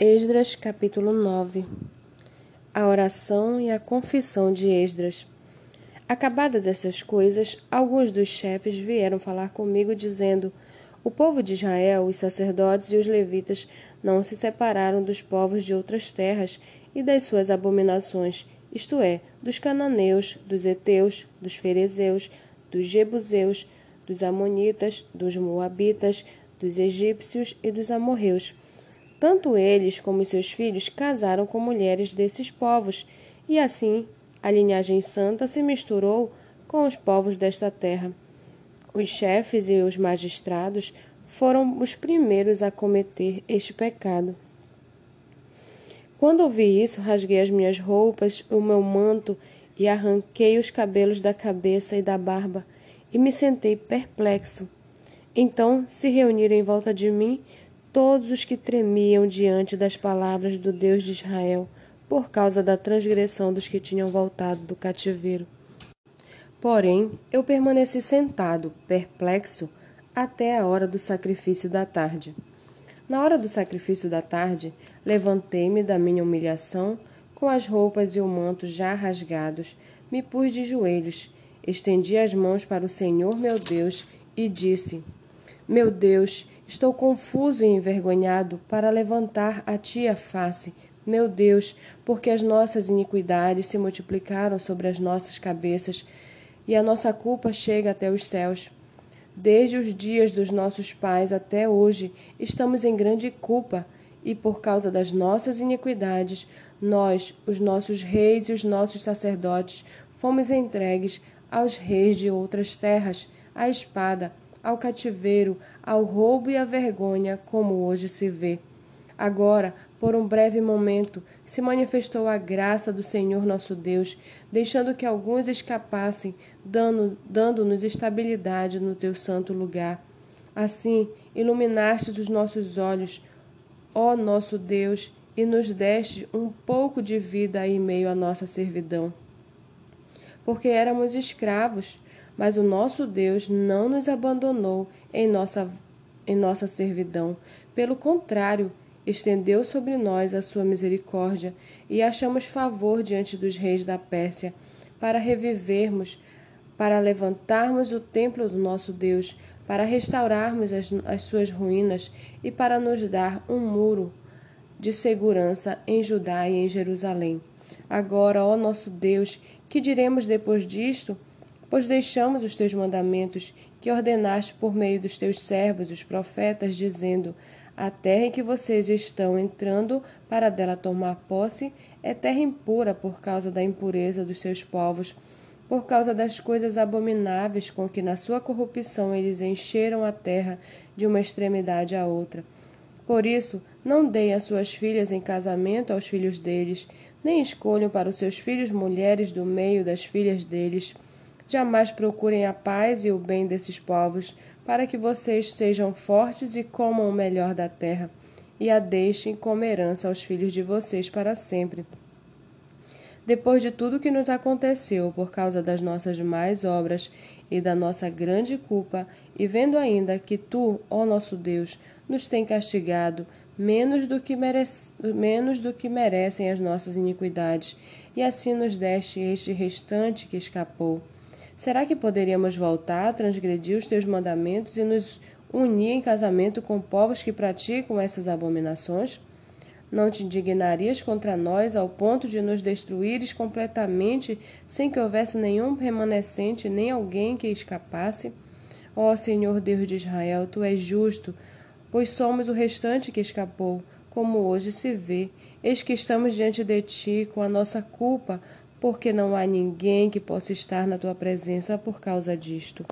Esdras capítulo 9 A oração e a confissão de Esdras. Acabadas essas coisas, alguns dos chefes vieram falar comigo, dizendo: O povo de Israel, os sacerdotes e os levitas não se separaram dos povos de outras terras e das suas abominações, isto é, dos cananeus, dos heteus, dos ferezeus, dos jebuseus, dos amonitas, dos moabitas, dos egípcios e dos amorreus tanto eles como seus filhos casaram com mulheres desses povos, e assim a linhagem santa se misturou com os povos desta terra. Os chefes e os magistrados foram os primeiros a cometer este pecado. Quando ouvi isso, rasguei as minhas roupas, o meu manto e arranquei os cabelos da cabeça e da barba e me sentei perplexo. Então se reuniram em volta de mim todos os que tremiam diante das palavras do Deus de Israel, por causa da transgressão dos que tinham voltado do cativeiro. Porém, eu permaneci sentado, perplexo, até a hora do sacrifício da tarde. Na hora do sacrifício da tarde, levantei-me da minha humilhação, com as roupas e o manto já rasgados, me pus de joelhos, estendi as mãos para o Senhor meu Deus e disse: Meu Deus, Estou confuso e envergonhado para levantar a ti a face, meu Deus, porque as nossas iniquidades se multiplicaram sobre as nossas cabeças e a nossa culpa chega até os céus. Desde os dias dos nossos pais até hoje, estamos em grande culpa, e por causa das nossas iniquidades, nós, os nossos reis e os nossos sacerdotes, fomos entregues aos reis de outras terras, à espada, ao cativeiro, ao roubo e à vergonha, como hoje se vê. Agora, por um breve momento, se manifestou a graça do Senhor nosso Deus, deixando que alguns escapassem, dando-nos estabilidade no teu santo lugar. Assim, iluminastes os nossos olhos, ó nosso Deus, e nos deste um pouco de vida em meio à nossa servidão. Porque éramos escravos, mas o nosso Deus não nos abandonou em nossa, em nossa servidão. Pelo contrário, estendeu sobre nós a sua misericórdia e achamos favor diante dos reis da Pérsia, para revivermos, para levantarmos o templo do nosso Deus, para restaurarmos as, as suas ruínas e para nos dar um muro de segurança em Judá e em Jerusalém. Agora, ó nosso Deus, que diremos depois disto? Pois deixamos os teus mandamentos, que ordenaste por meio dos teus servos, os profetas, dizendo: A terra em que vocês estão entrando para dela tomar posse é terra impura por causa da impureza dos seus povos, por causa das coisas abomináveis com que na sua corrupção eles encheram a terra de uma extremidade à outra. Por isso, não deem as suas filhas em casamento aos filhos deles, nem escolham para os seus filhos mulheres do meio das filhas deles Jamais procurem a paz e o bem desses povos, para que vocês sejam fortes e comam o melhor da terra, e a deixem como herança aos filhos de vocês para sempre. Depois de tudo que nos aconteceu por causa das nossas más obras e da nossa grande culpa, e vendo ainda que tu, ó nosso Deus, nos tem castigado menos do que, merece, menos do que merecem as nossas iniquidades, e assim nos deste este restante que escapou. Será que poderíamos voltar a transgredir os teus mandamentos e nos unir em casamento com povos que praticam essas abominações? Não te indignarias contra nós ao ponto de nos destruíres completamente sem que houvesse nenhum remanescente nem alguém que escapasse? Ó Senhor Deus de Israel, tu és justo, pois somos o restante que escapou, como hoje se vê. Eis que estamos diante de ti com a nossa culpa porque não há ninguém que possa estar na tua presença por causa disto.